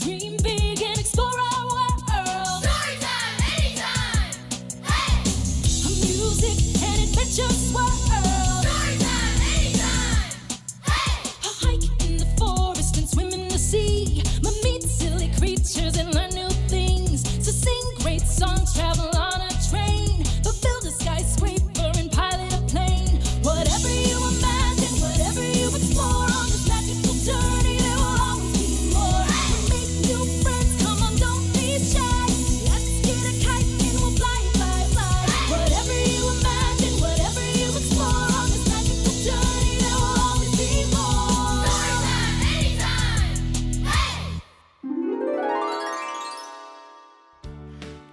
Dream big and explore our world.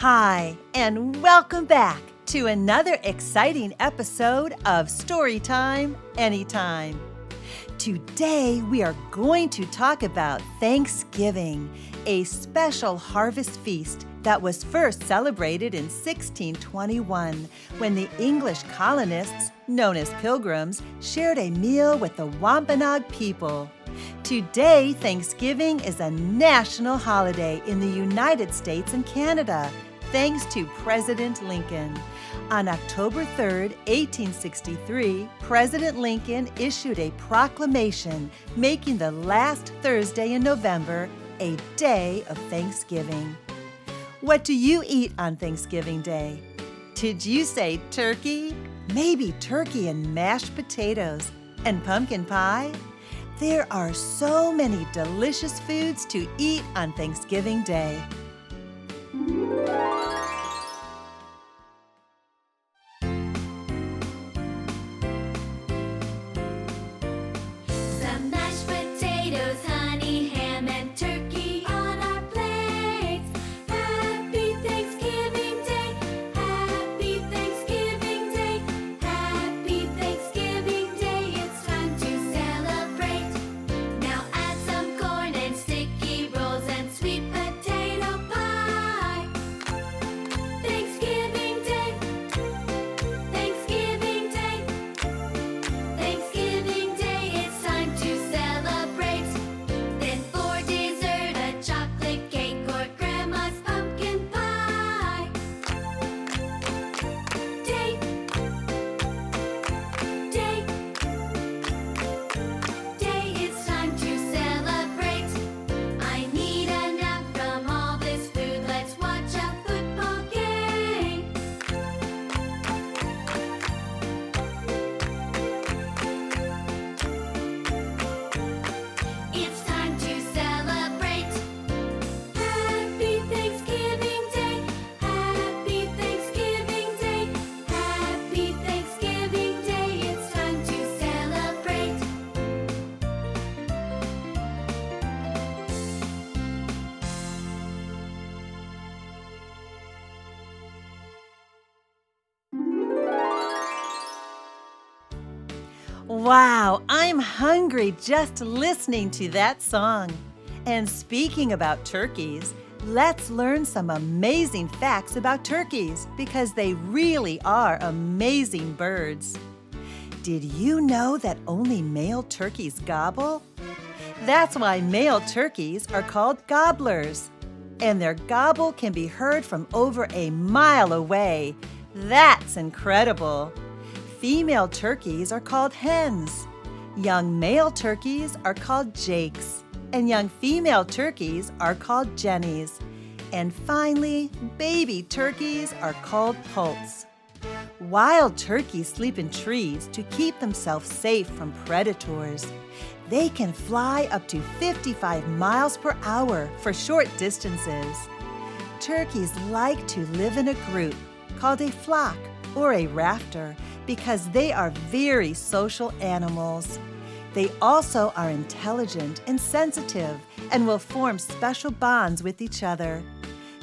Hi, and welcome back to another exciting episode of Storytime Anytime. Today, we are going to talk about Thanksgiving, a special harvest feast that was first celebrated in 1621 when the English colonists, known as pilgrims, shared a meal with the Wampanoag people. Today, Thanksgiving is a national holiday in the United States and Canada, thanks to President Lincoln. On October 3, 1863, President Lincoln issued a proclamation making the last Thursday in November a day of Thanksgiving. What do you eat on Thanksgiving Day? Did you say turkey? Maybe turkey and mashed potatoes and pumpkin pie? There are so many delicious foods to eat on Thanksgiving Day. Wow, I'm hungry just listening to that song. And speaking about turkeys, let's learn some amazing facts about turkeys because they really are amazing birds. Did you know that only male turkeys gobble? That's why male turkeys are called gobblers. And their gobble can be heard from over a mile away. That's incredible. Female turkeys are called hens. Young male turkeys are called jakes. And young female turkeys are called jennies. And finally, baby turkeys are called poults. Wild turkeys sleep in trees to keep themselves safe from predators. They can fly up to 55 miles per hour for short distances. Turkeys like to live in a group called a flock or a rafter because they are very social animals. They also are intelligent and sensitive and will form special bonds with each other.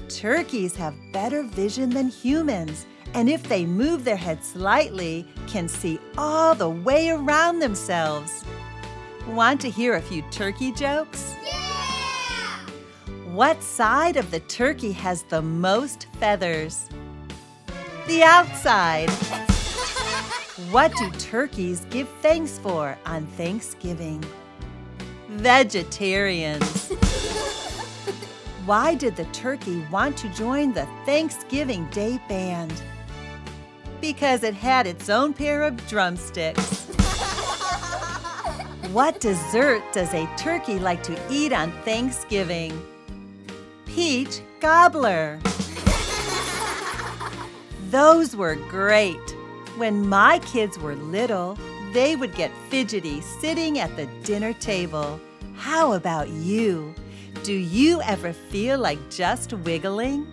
Turkeys have better vision than humans, and if they move their head slightly, can see all the way around themselves. Want to hear a few turkey jokes? Yeah! What side of the turkey has the most feathers? The outside. What do turkeys give thanks for on Thanksgiving? Vegetarians. Why did the turkey want to join the Thanksgiving Day band? Because it had its own pair of drumsticks. What dessert does a turkey like to eat on Thanksgiving? Peach gobbler. Those were great. When my kids were little, they would get fidgety sitting at the dinner table. How about you? Do you ever feel like just wiggling?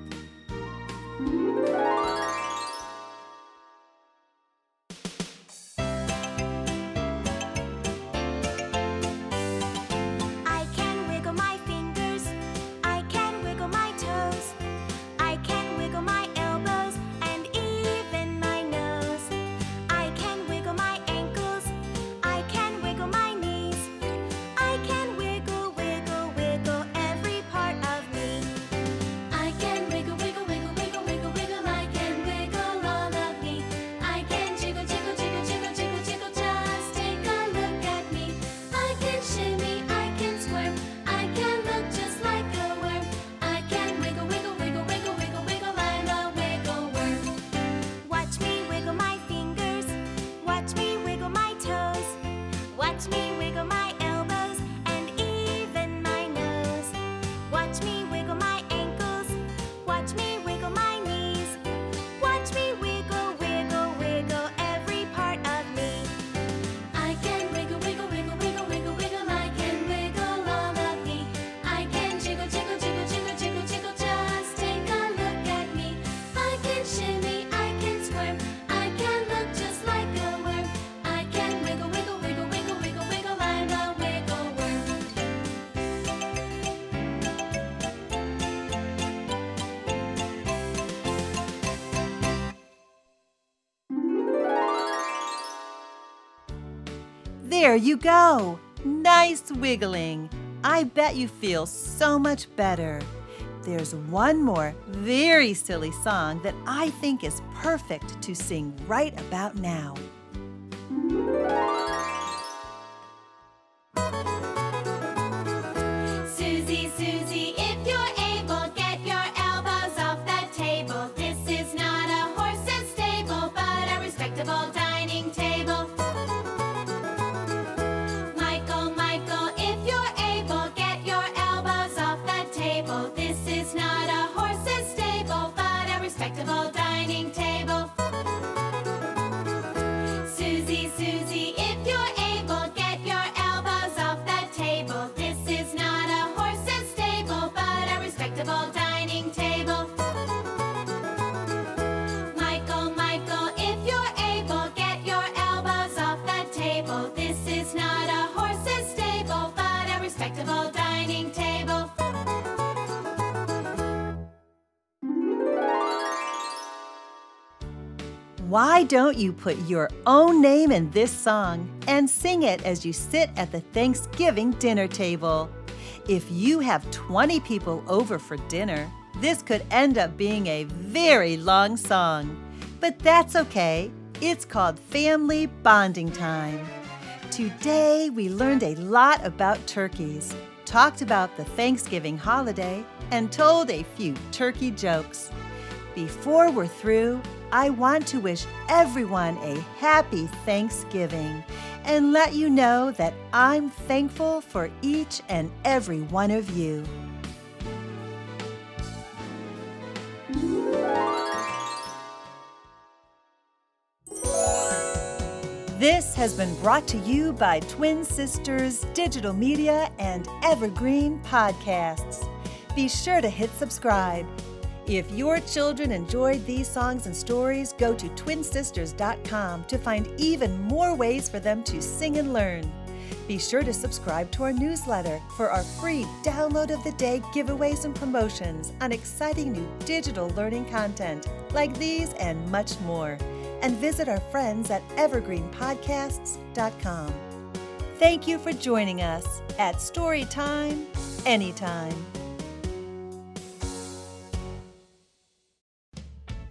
There you go. Nice wiggling. I bet you feel so much better. There's one more very silly song that I think is perfect to sing right about now. A dining table. Michael, Michael, if you're able, get your elbows off the table. This is not a horse's stable, but a respectable dining table. Why don't you put your own name in this song and sing it as you sit at the Thanksgiving dinner table? If you have 20 people over for dinner, this could end up being a very long song. But that's okay. It's called Family Bonding Time. Today, we learned a lot about turkeys, talked about the Thanksgiving holiday, and told a few turkey jokes. Before we're through, I want to wish everyone a happy Thanksgiving and let you know that I'm thankful for each and every one of you. This has been brought to you by Twin Sisters Digital Media and Evergreen Podcasts. Be sure to hit subscribe. If your children enjoyed these songs and stories, go to twinsisters.com to find even more ways for them to sing and learn. Be sure to subscribe to our newsletter for our free download of the day giveaways and promotions on exciting new digital learning content like these and much more. And visit our friends at evergreenpodcasts.com. Thank you for joining us at Storytime Anytime.